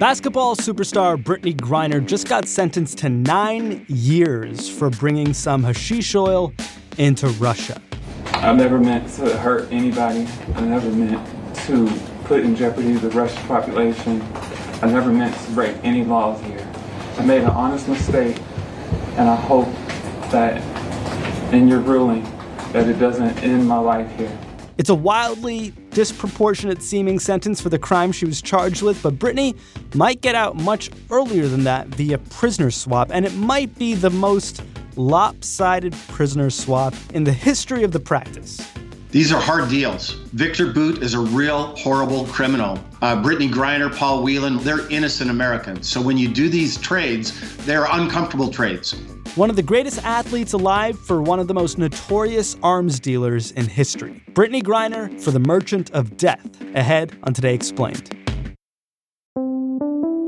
Basketball superstar Brittney Griner just got sentenced to nine years for bringing some hashish oil into Russia. I've never meant to hurt anybody. I never meant to put in jeopardy the Russian population. I never meant to break any laws here. I made an honest mistake, and I hope that in your ruling that it doesn't end my life here. It's a wildly disproportionate seeming sentence for the crime she was charged with, but Brittney might get out much earlier than that via prisoner swap, and it might be the most lopsided prisoner swap in the history of the practice. These are hard deals. Victor Bout is a real horrible criminal. Uh, Brittney Griner, Paul Whelan, they're innocent Americans. So when you do these trades, they're uncomfortable trades one of the greatest athletes alive for one of the most notorious arms dealers in history. Brittney Griner for the Merchant of Death, ahead on Today Explained.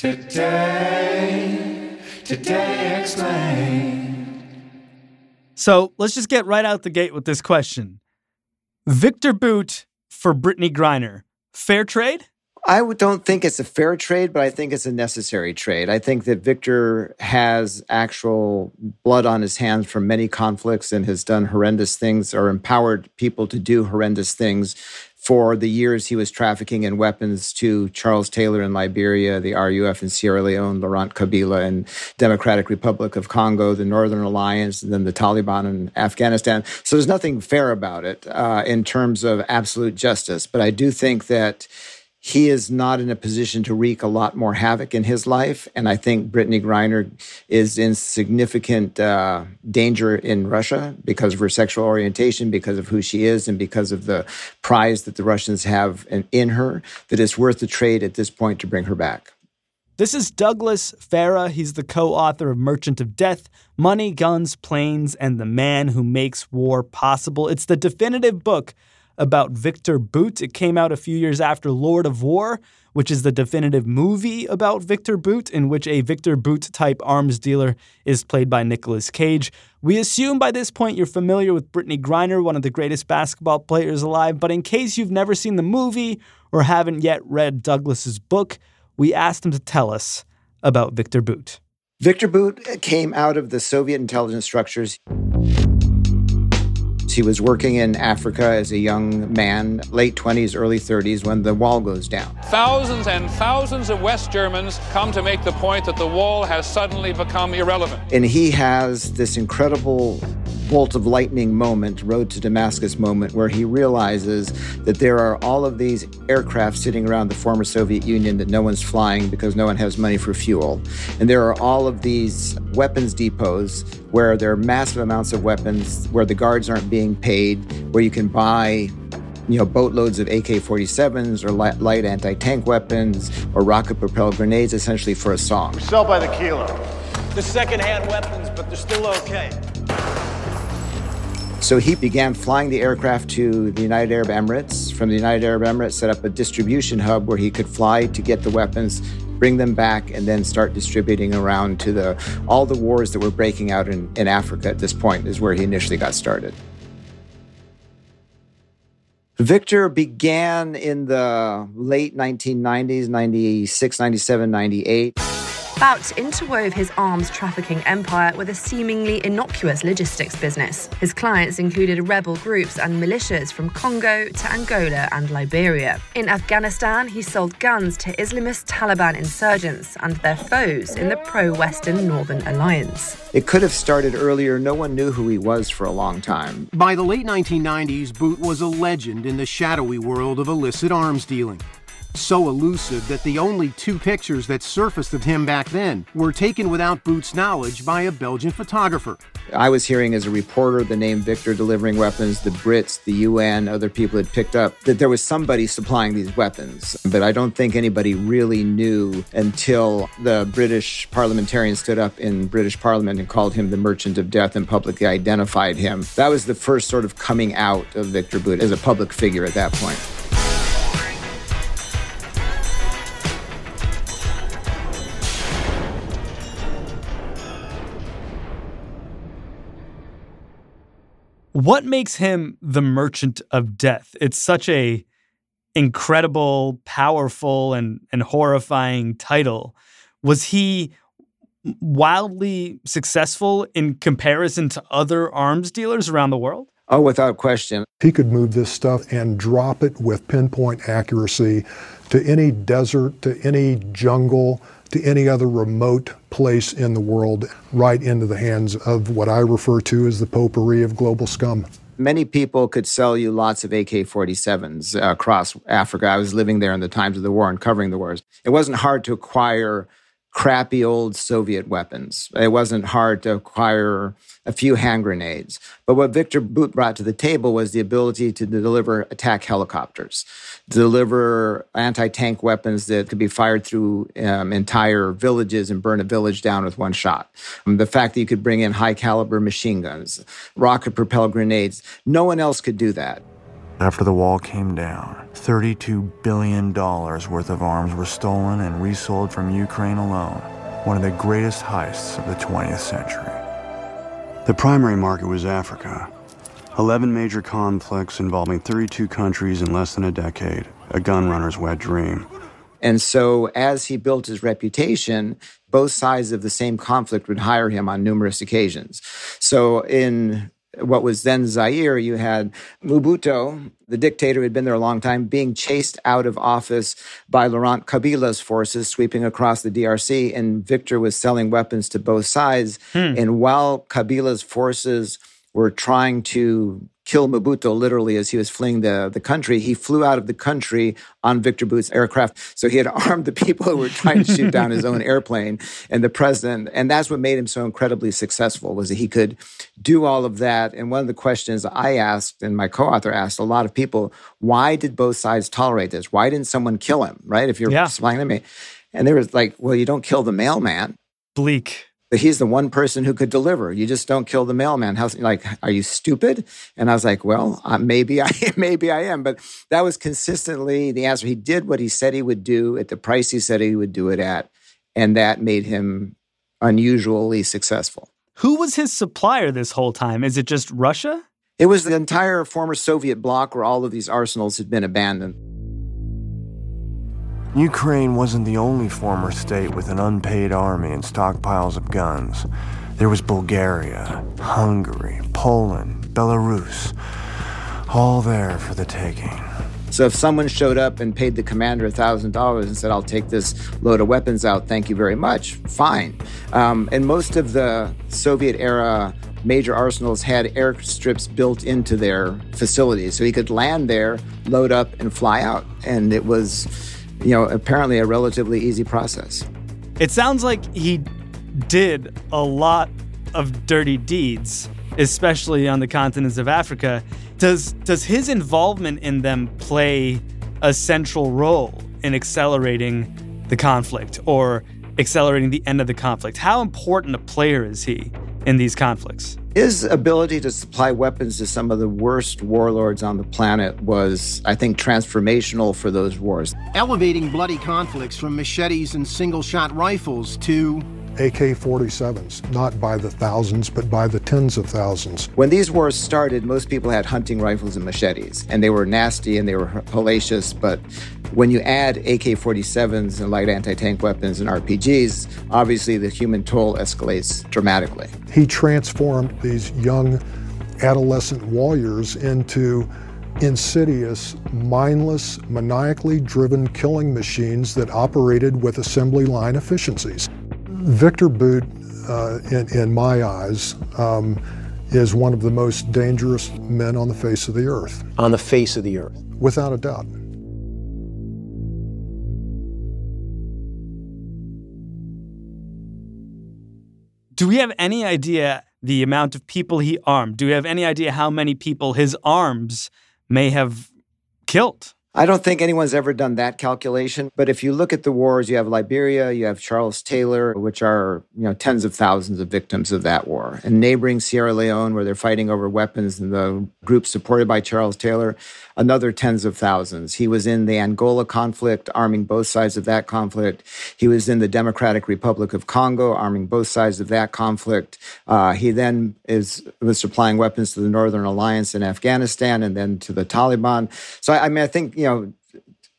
Today, today explain. So let's just get right out the gate with this question. Victor Bout for Brittney Griner. Fair trade? I don't think it's a fair trade, but I think it's a necessary trade. I think that Victor has actual blood on his hands from many conflicts and has done horrendous things or empowered people to do horrendous things for the years he was trafficking in weapons to Charles Taylor in Liberia, the RUF in Sierra Leone, Laurent Kabila in Democratic Republic of Congo, the Northern Alliance, and then the Taliban in Afghanistan. So there's nothing fair about it uh, in terms of absolute justice. But I do think that he is not in a position to wreak a lot more havoc in his life. And I think Brittney Griner is in significant uh, danger in Russia because of her sexual orientation, because of who she is, and because of the prize that the Russians have in, in her, that it's worth the trade at this point to bring her back. This is Douglas Farah. He's the co author of Merchant of Death Money, Guns, Planes, and the Man Who Makes War Possible. It's the definitive book about Victor Bout. It came out a few years after Lord of War, which is the definitive movie about Victor Bout, in which a Victor Bout type arms dealer is played by Nicolas Cage. We assume by this point you're familiar with Brittney Griner, one of the greatest basketball players alive, but in case you've never seen the movie or haven't yet read Douglas's book, we asked him to tell us about Victor Bout. Victor Bout came out of the Soviet intelligence structures. He was working in Africa as a young man, late 20s, early 30s, when the wall goes down. Thousands and thousands of West Germans come to make the point that the wall has suddenly become irrelevant. And he has this incredible bolt of lightning moment, road to Damascus moment, where he realizes that there are all of these aircraft sitting around the former Soviet Union that no one's flying because no one has money for fuel. And there are all of these weapons depots where there are massive amounts of weapons, where the guards aren't being paid, where you can buy you know, boatloads of AK-47s or light, light anti-tank weapons or rocket-propelled grenades, essentially for a song. We sell by the kilo. The second-hand weapons, but they're still okay. So he began flying the aircraft to the United Arab Emirates. From the United Arab Emirates, set up a distribution hub where he could fly to get the weapons, bring them back, and then start distributing around to the all the wars that were breaking out in, in Africa at this point is where he initially got started. Victor began in the late 1990s, 96, 97, 98. Bout interwove his arms trafficking empire with a seemingly innocuous logistics business. His clients included rebel groups and militias from Congo to Angola and Liberia. In Afghanistan, he sold guns to Islamist Taliban insurgents and their foes in the pro Western Northern Alliance. It could have started earlier. No one knew who he was for a long time. By the late 1990s, Bout was a legend in the shadowy world of illicit arms dealing so elusive that the only two pictures that surfaced of him back then were taken without Bout's knowledge by a Belgian photographer. I was hearing as a reporter the name Victor delivering weapons, the Brits, the UN, other people had picked up that there was somebody supplying these weapons. But I don't think anybody really knew until the British parliamentarian stood up in British Parliament and called him the merchant of death and publicly identified him. That was the first sort of coming out of Victor Bout as a public figure at that point. What makes him the merchant of death? It's such a incredible, powerful, and, and horrifying title. Was he wildly successful in comparison to other arms dealers around the world? Oh, without question. He could move this stuff and drop it with pinpoint accuracy to any desert, to any jungle, to any other remote place in the world, right into the hands of what I refer to as the potpourri of global scum. Many people could sell you lots of AK 47s across Africa. I was living there in the times of the war and covering the wars. It wasn't hard to acquire crappy old Soviet weapons. It wasn't hard to acquire a few hand grenades. But what Victor Bout brought to the table was the ability to deliver attack helicopters, deliver anti tank weapons that could be fired through um, entire villages and burn a village down with one shot. Um, the fact that you could bring in high caliber machine guns, rocket propelled grenades, no one else could do that. After the wall came down, $32 billion worth of arms were stolen and resold from Ukraine alone, one of the greatest heists of the 20th century. The primary market was Africa. 11 major conflicts involving 32 countries in less than a decade, a gun runner's wet dream. And so, as he built his reputation, both sides of the same conflict would hire him on numerous occasions. So, in what was then Zaire, you had Mobutu, the dictator who had been there a long time, being chased out of office by Laurent Kabila's forces sweeping across the DRC, and Victor was selling weapons to both sides. Hmm. And while Kabila's forces were trying to kill Mobutu literally as he was fleeing the, the country. He flew out of the country on Victor Bout's aircraft. So he had armed the people who were trying to shoot down his own airplane and the president. And that's what made him so incredibly successful was that he could do all of that. And one of the questions I asked and my co-author asked a lot of people, why did both sides tolerate this? Why didn't someone kill him? Right? If you're yeah. supplying me. And they were like, well, you don't kill the mailman. Bleak he's the one person who could deliver. You just don't kill the mailman. How's like, are you stupid? And I was like, well, uh, maybe I, maybe I am. But that was consistently the answer. He did what he said he would do at the price he said he would do it at, and that made him unusually successful. Who was his supplier this whole time? Is it just Russia? It was the entire former Soviet bloc where all of these arsenals had been abandoned. Ukraine wasn't the only former state with an unpaid army and stockpiles of guns. There was Bulgaria, Hungary, Poland, Belarus, all there for the taking. So if someone showed up and paid the commander $1,000 and said, I'll take this load of weapons out, thank you very much, fine. Um, and most of the Soviet era major arsenals had airstrips built into their facilities. So he could land there, load up, and fly out. And it was you know, apparently a relatively easy process. It sounds like he did a lot of dirty deeds, especially on the continents of Africa. Does does his involvement in them play a central role in accelerating the conflict or accelerating the end of the conflict? How important a player is he in these conflicts? His ability to supply weapons to some of the worst warlords on the planet was, I think, transformational for those wars. Elevating bloody conflicts from machetes and single shot rifles to AK 47s, not by the thousands, but by the tens of thousands. When these wars started, most people had hunting rifles and machetes, and they were nasty and they were hellacious. But when you add AK 47s and light anti tank weapons and RPGs, obviously the human toll escalates dramatically. He transformed these young adolescent warriors into insidious, mindless, maniacally driven killing machines that operated with assembly line efficiencies. Victor Bout, uh, in, in, my eyes, um, is one of the most dangerous men on the face of the earth. On the face of the earth? Without a doubt. Do we have any idea the amount of people he armed? Do we have any idea how many people his arms may have killed? I don't think anyone's ever done that calculation. But if you look at the wars, you have Liberia, you have Charles Taylor, which are you know tens of thousands of victims of that war, and neighboring Sierra Leone, where they're fighting over weapons, and the group supported by Charles Taylor, another tens of thousands. He was in the Angola conflict, arming both sides of that conflict. He was in the Democratic Republic of Congo, arming both sides of that conflict. Uh, he then is was supplying weapons to the Northern Alliance in Afghanistan, and then to the Taliban. So I, I mean, I think you know,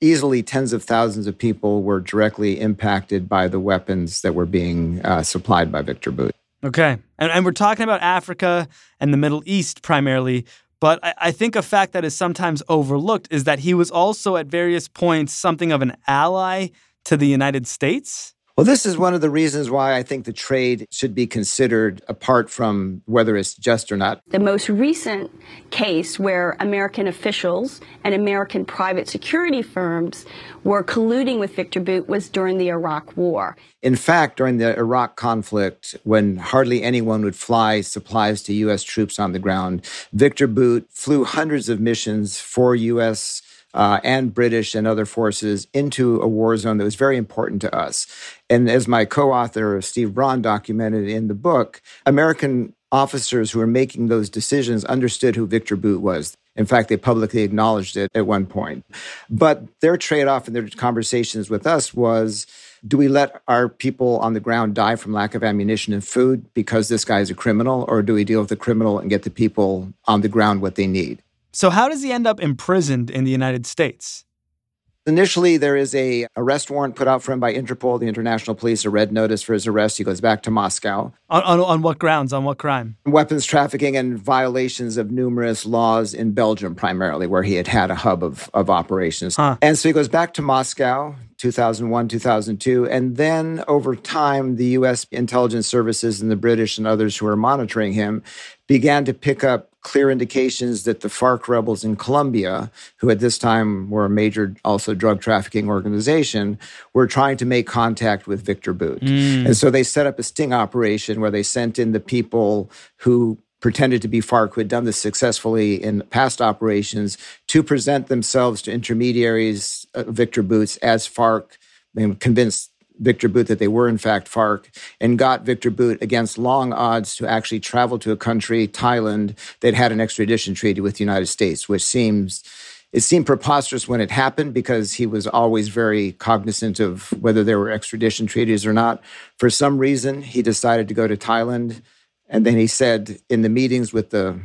easily tens of thousands of people were directly impacted by the weapons that were being uh, supplied by Victor Bout. Okay. And, and, we're talking about Africa and the Middle East primarily. But I, I think a fact that is sometimes overlooked is that he was also at various points something of an ally to the United States. Well, this is one of the reasons why I think the trade should be considered apart from whether it's just or not. The most recent case where American officials and American private security firms were colluding with Victor Bout was during the Iraq War. In fact, during the Iraq conflict, when hardly anyone would fly supplies to U.S. troops on the ground, Victor Bout flew hundreds of missions for U.S uh, and British and other forces into a war zone that was very important to us. And as my co author, Steve Braun, documented in the book, American officers who were making those decisions understood who Victor Bout was. In fact, they publicly acknowledged it at one point. But their trade off in their conversations with us was do we let our people on the ground die from lack of ammunition and food because this guy is a criminal, or do we deal with the criminal and get the people on the ground what they need? So, how does he end up imprisoned in the United States? Initially, there is a arrest warrant put out for him by Interpol, the international police, a red notice for his arrest. He goes back to Moscow. On, on, on what grounds? On what crime? Weapons trafficking and violations of numerous laws in Belgium, primarily, where he had had a hub of, of operations. Huh. And so he goes back to Moscow, 2001, 2002. And then over time, the U.S. intelligence services and the British and others who were monitoring him began to pick up clear indications that the FARC rebels in Colombia, who at this time were a major also drug trafficking organization, were trying to make contact with Victor Bout. Mm. And so they set up a sting operation where they sent in the people who pretended to be FARC, who had done this successfully in past operations, to present themselves to intermediaries, uh, Victor Bout's, as FARC, and convinced Victor Bout that they were in fact FARC and got Victor Bout against long odds to actually travel to a country, Thailand, that had an extradition treaty with the United States, which seems it seemed preposterous when it happened because he was always very cognizant of whether there were extradition treaties or not. For some reason, he decided to go to Thailand. And then he said in the meetings with the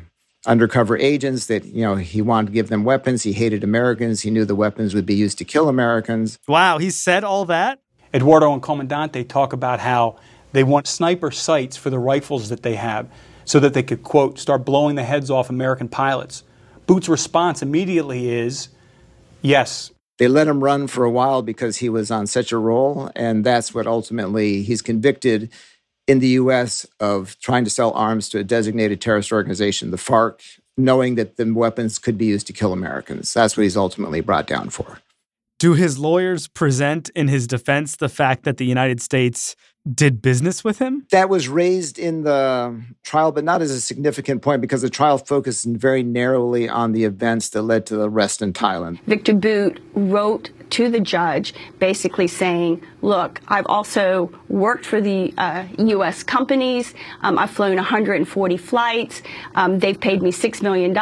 undercover agents that you know he wanted to give them weapons he hated americans he knew the weapons would be used to kill americans wow he said all that Eduardo and Comandante talk about how they want sniper sights for the rifles that they have so that they could, quote, start blowing the heads off American pilots. Bout's response immediately is yes. They let him run for a while because he was on such a roll, and that's what ultimately he's convicted in the U.S. of trying to sell arms to a designated terrorist organization, the FARC, knowing that the weapons could be used to kill Americans. That's what he's ultimately brought down for. Do his lawyers present in his defense the fact that the United States did business with him? That was raised in the trial, but not as a significant point because the trial focused very narrowly on the events that led to the arrest in Thailand. Victor Bout wrote to the judge basically saying, Look, I've also worked for the uh, U.S. companies. Um, I've flown 140 flights. Um, they've paid me $6 million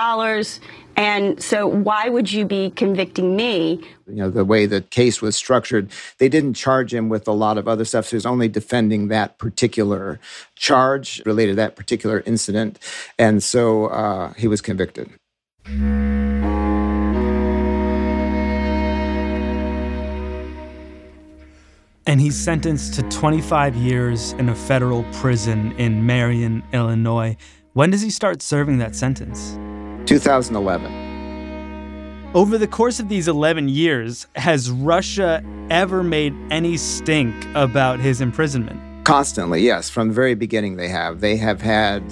And so why would you be convicting me? You know, the way the case was structured, they didn't charge him with a lot of other stuff. So he was only defending that particular charge related to that particular incident. And so uh, he was convicted. And he's sentenced to 25 years in a federal prison in Marion, Illinois. When does he start serving that sentence? 2011. Over the course of these 11 years, has Russia ever made any stink about his imprisonment? Constantly, yes. From the very beginning, they have. They have had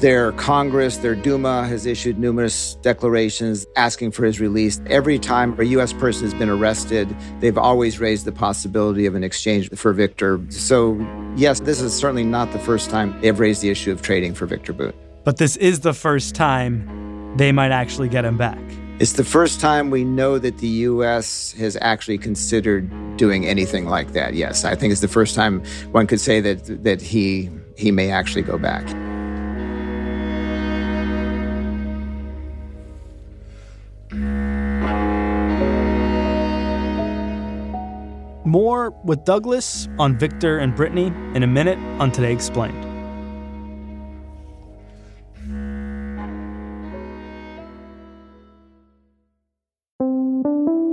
their Congress, their Duma has issued numerous declarations asking for his release. Every time a U.S. person has been arrested, they've always raised the possibility of an exchange for Victor. So, yes, this is certainly not the first time they've raised the issue of trading for Victor Bout. But this is the first time they might actually get him back. It's the first time we know that the U.S. has actually considered doing anything like that. Yes, I think it's the first time one could say that that he he may actually go back. More with Douglas on Victor and Brittney in a minute on Today Explained.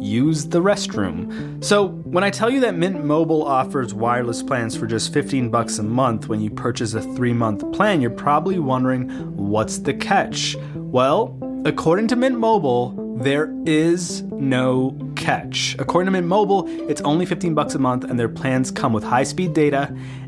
use the restroom. So, when I tell you that Mint Mobile offers wireless plans for just 15 bucks a month when you purchase a 3-month plan, you're probably wondering what's the catch? Well, according to Mint Mobile, there is no catch. According to Mint Mobile, it's only 15 bucks a month and their plans come with high-speed data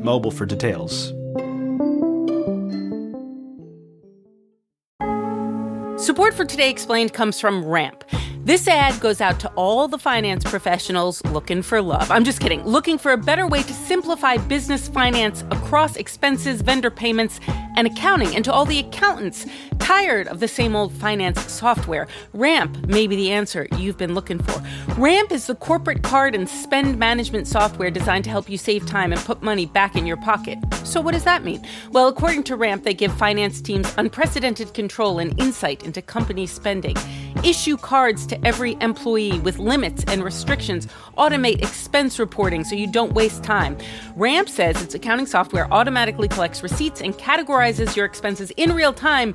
Mobile for details. Support for Today Explained comes from Ramp. This ad goes out to all the finance professionals looking for love. I'm just kidding. Looking for a better way to simplify business finance across expenses, vendor payments, and accounting, and to all the accountants tired of the same old finance software. Ramp may be the answer you've been looking for. Ramp is the corporate card and spend management software designed to help you save time and put money back in your pocket. So, what does that mean? Well, according to Ramp, they give finance teams unprecedented control and insight into company spending, issue cards to every employee with limits and restrictions, automate expense reporting so you don't waste time. Ramp says its accounting software automatically collects receipts and categorizes your expenses in real time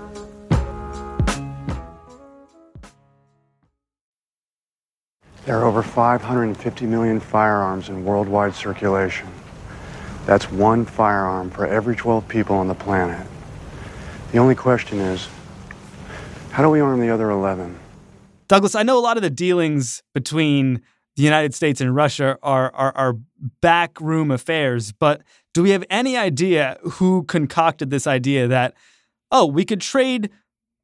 There are over 550 million firearms in worldwide circulation. That's one firearm for every 12 people on the planet. The only question is, how do we arm the other 11? Douglas, I know a lot of the dealings between the United States and Russia are, are, are backroom affairs, but do we have any idea who concocted this idea that, oh, we could trade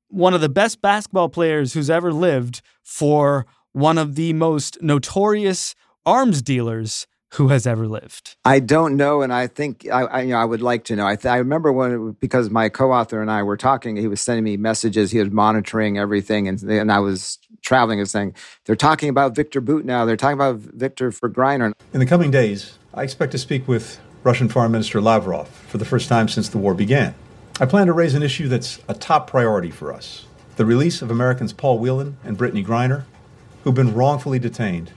one of the best basketball players who's ever lived for one of the most notorious arms dealers who has ever lived? I don't know, and I think I, I, you know, I would like to know. I, th- I remember when because my co-author and I were talking, he was sending me messages. He was monitoring everything, and and I was traveling and saying they're talking about Victor Bout now. They're talking about Victor for Griner. In the coming days, I expect to speak with Russian Foreign Minister Lavrov for the first time since the war began. I plan to raise an issue that's a top priority for us: the release of Americans Paul Whelan and Brittney Griner who've been wrongfully detained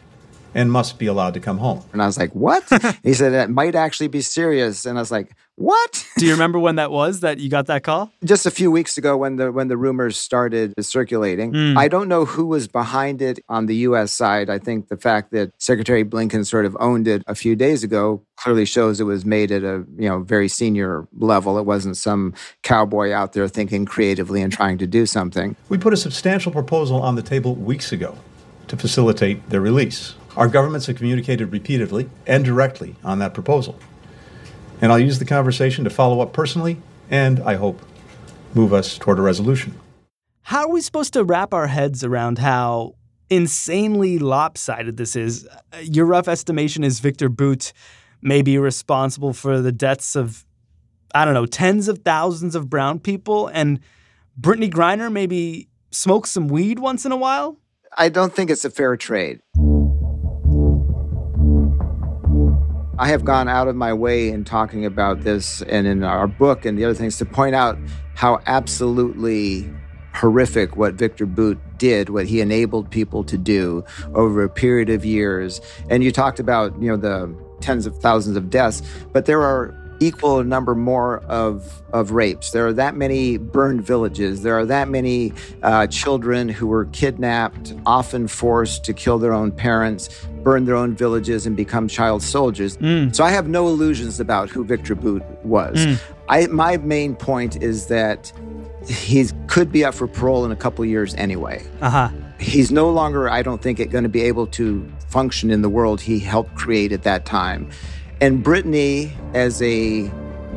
and must be allowed to come home. And I was like, what? he said, it might actually be serious. And I was like, what? Do you remember when that was that you got that call? Just a few weeks ago when the when the rumors started circulating. Mm. I don't know who was behind it on the US side. I think the fact that Secretary Blinken sort of owned it a few days ago clearly shows it was made at a, you know, very senior level. It wasn't some cowboy out there thinking creatively and trying to do something. We put a substantial proposal on the table weeks ago to facilitate their release. Our governments have communicated repeatedly and directly on that proposal. And I'll use the conversation to follow up personally and, I hope, move us toward a resolution. How are we supposed to wrap our heads around how insanely lopsided this is? Uh, your rough estimation is Victor Bout may be responsible for the deaths of, I don't know, tens of thousands of brown people, and Brittney Griner maybe smokes some weed once in a while? I don't think it's a fair trade. I have gone out of my way in talking about this and in our book and the other things to point out how absolutely horrific what Victor Bout did, what he enabled people to do over a period of years. And you talked about, you know, the tens of thousands of deaths, but there are equal number more of, of rapes. There are that many burned villages. There are that many uh, children who were kidnapped, often forced to kill their own parents, burn their own villages, and become child soldiers. Mm. So I have no illusions about who Victor Bout was. Mm. I, my main point is that he could be up for parole in a couple years anyway. Uh-huh. He's no longer, I don't think, going to be able to function in the world he helped create at that time. And Brittney, as a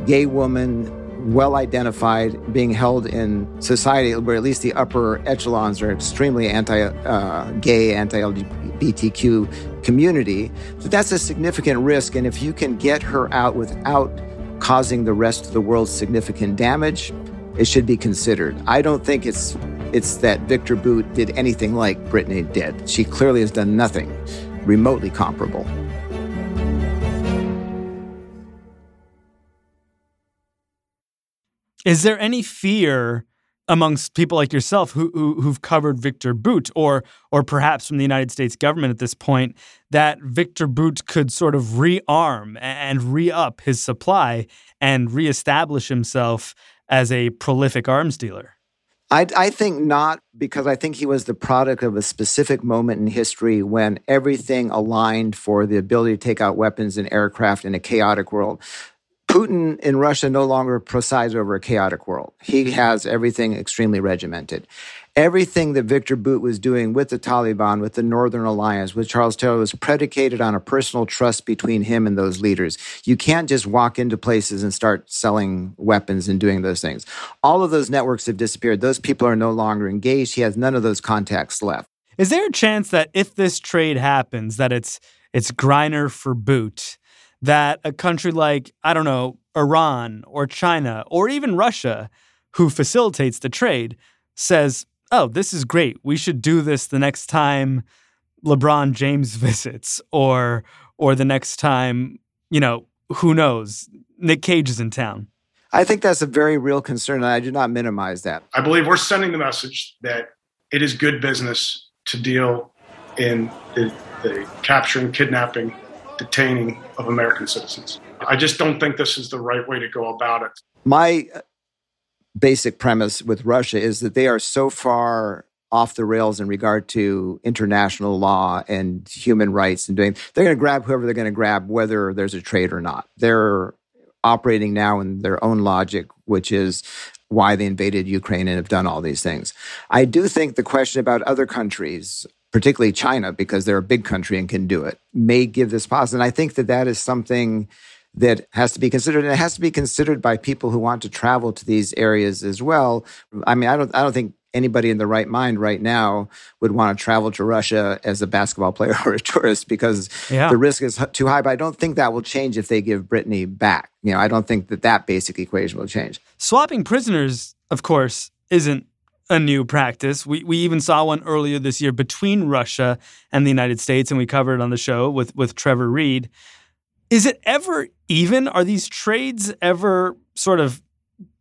gay woman, well identified, being held in society where at least the upper echelons are extremely anti uh, gay, anti LGBTQ community. That's a significant risk. And if you can get her out without causing the rest of the world significant damage, it should be considered. I don't think it's it's that Victor Bout did anything like Brittney did. She clearly has done nothing remotely comparable. Is there any fear amongst people like yourself who, who have covered Victor Bout, or or perhaps from the United States government at this point, that Victor Bout could sort of rearm and re-up his supply and reestablish himself as a prolific arms dealer? I, I, think not, because I think he was the product of a specific moment in history when everything aligned for the ability to take out weapons and aircraft in a chaotic world. Putin in Russia no longer presides over a chaotic world. He has everything extremely regimented. Everything that Victor Bout was doing with the Taliban, with the Northern Alliance, with Charles Taylor was predicated on a personal trust between him and those leaders. You can't just walk into places and start selling weapons and doing those things. All of those networks have disappeared. Those people are no longer engaged. He has none of those contacts left. Is there a chance that if this trade happens, that it's it's Griner for Bout? That a country like, I don't know, Iran or China or even Russia, who facilitates the trade, says, oh, this is great. We should do this the next time LeBron James visits or or the next time, you know, who knows, Nick Cage is in town. I think that's a very real concern, and I do not minimize that. I believe we're sending the message that it is good business to deal in the, the capturing, kidnapping, detaining of American citizens. I just don't think this is the right way to go about it. My basic premise with Russia is that they are so far off the rails in regard to international law and human rights and doing they're going to grab whoever they're going to grab whether there's a trade or not they're operating now in their own logic which is why they invaded ukraine and have done all these things i do think the question about other countries particularly China, because they're a big country and can do it, may give this pause. And I think that that is something that has to be considered, and it has to be considered by people who want to travel to these areas as well. I mean, I don't, I don't think anybody in the right mind right now would want to travel to Russia as a basketball player or a tourist because yeah. the risk is too high. But I don't think that will change if they give Brittney back. You know, I don't think that that basic equation will change. Swapping prisoners, of course, isn't a new practice. We we even saw one earlier this year between Russia and the United States, and we covered it on the show with with Trevor Reed. Is it ever even? Are these trades ever sort of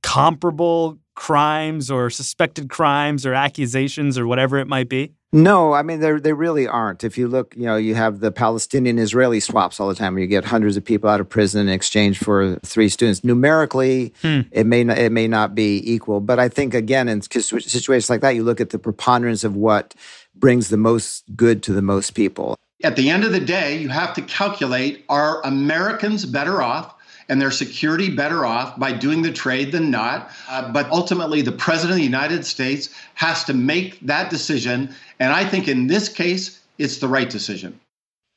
comparable, crimes or suspected crimes or accusations or whatever it might be? No, I mean they they really aren't. If you look, you know, you have the Palestinian Israeli swaps all the time, where you get hundreds of people out of prison in exchange for three students. Numerically, hmm. it may not, it may not be equal, but I think again in situations like that, you look at the preponderance of what brings the most good to the most people. At the end of the day, you have to calculate: Are Americans better off? And their security better off by doing the trade than not. Uh, but ultimately, the President of the United States has to make that decision. And I think in this case, it's the right decision.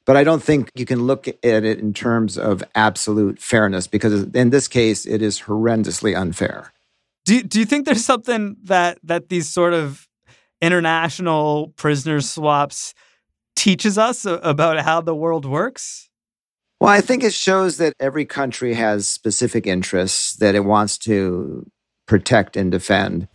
But I don't think you can look at it in terms of absolute fairness because in this case, it is horrendously unfair. Do, do you think there's something that, that these sort of international prisoner swaps teaches us about how the world works? Well, I think it shows that every country has specific interests that it wants to protect and defend.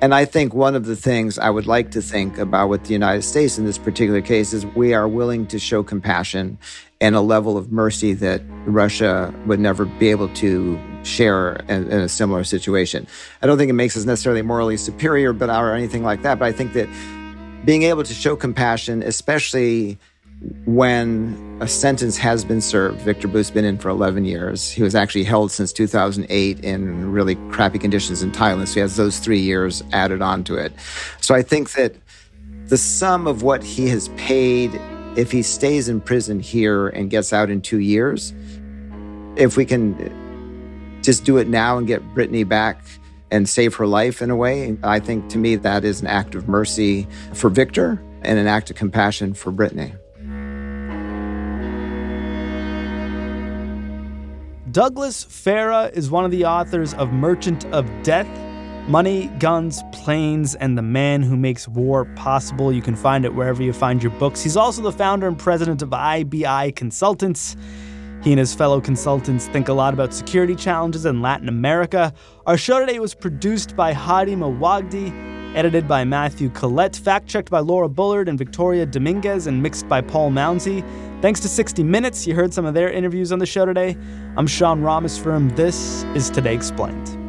And I think one of the things I would like to think about with the United States in this particular case is we are willing to show compassion and a level of mercy that Russia would never be able to share in, a similar situation. I don't think it makes us necessarily morally superior, but or anything like that. But I think that being able to show compassion, especially when a sentence has been served. Victor Bout's been in for 11 years. He was actually held since 2008 in really crappy conditions in Thailand. So he has those three years added onto it. So I think that the sum of what he has paid, if he stays in prison here and gets out in two years, if we can just do it now and get Brittney back and save her life in a way. I think to me that is an act of mercy for Victor and an act of compassion for Brittney. Douglas Farah is one of the authors of Merchant of Death, Money, Guns, Planes, and the Man Who Makes War Possible. You can find it wherever you find your books. He's also the founder and president of IBI Consultants. He and his fellow consultants think a lot about security challenges in Latin America. Our show today was produced by Hady Mawajdeh, edited by Matthew Collette, fact checked by Laura Bullard and Victoria Dominguez, and mixed by Paul Mounsey. Thanks to 60 Minutes, you heard some of their interviews on the show today. I'm Sean Rameswaram. This is Today Explained.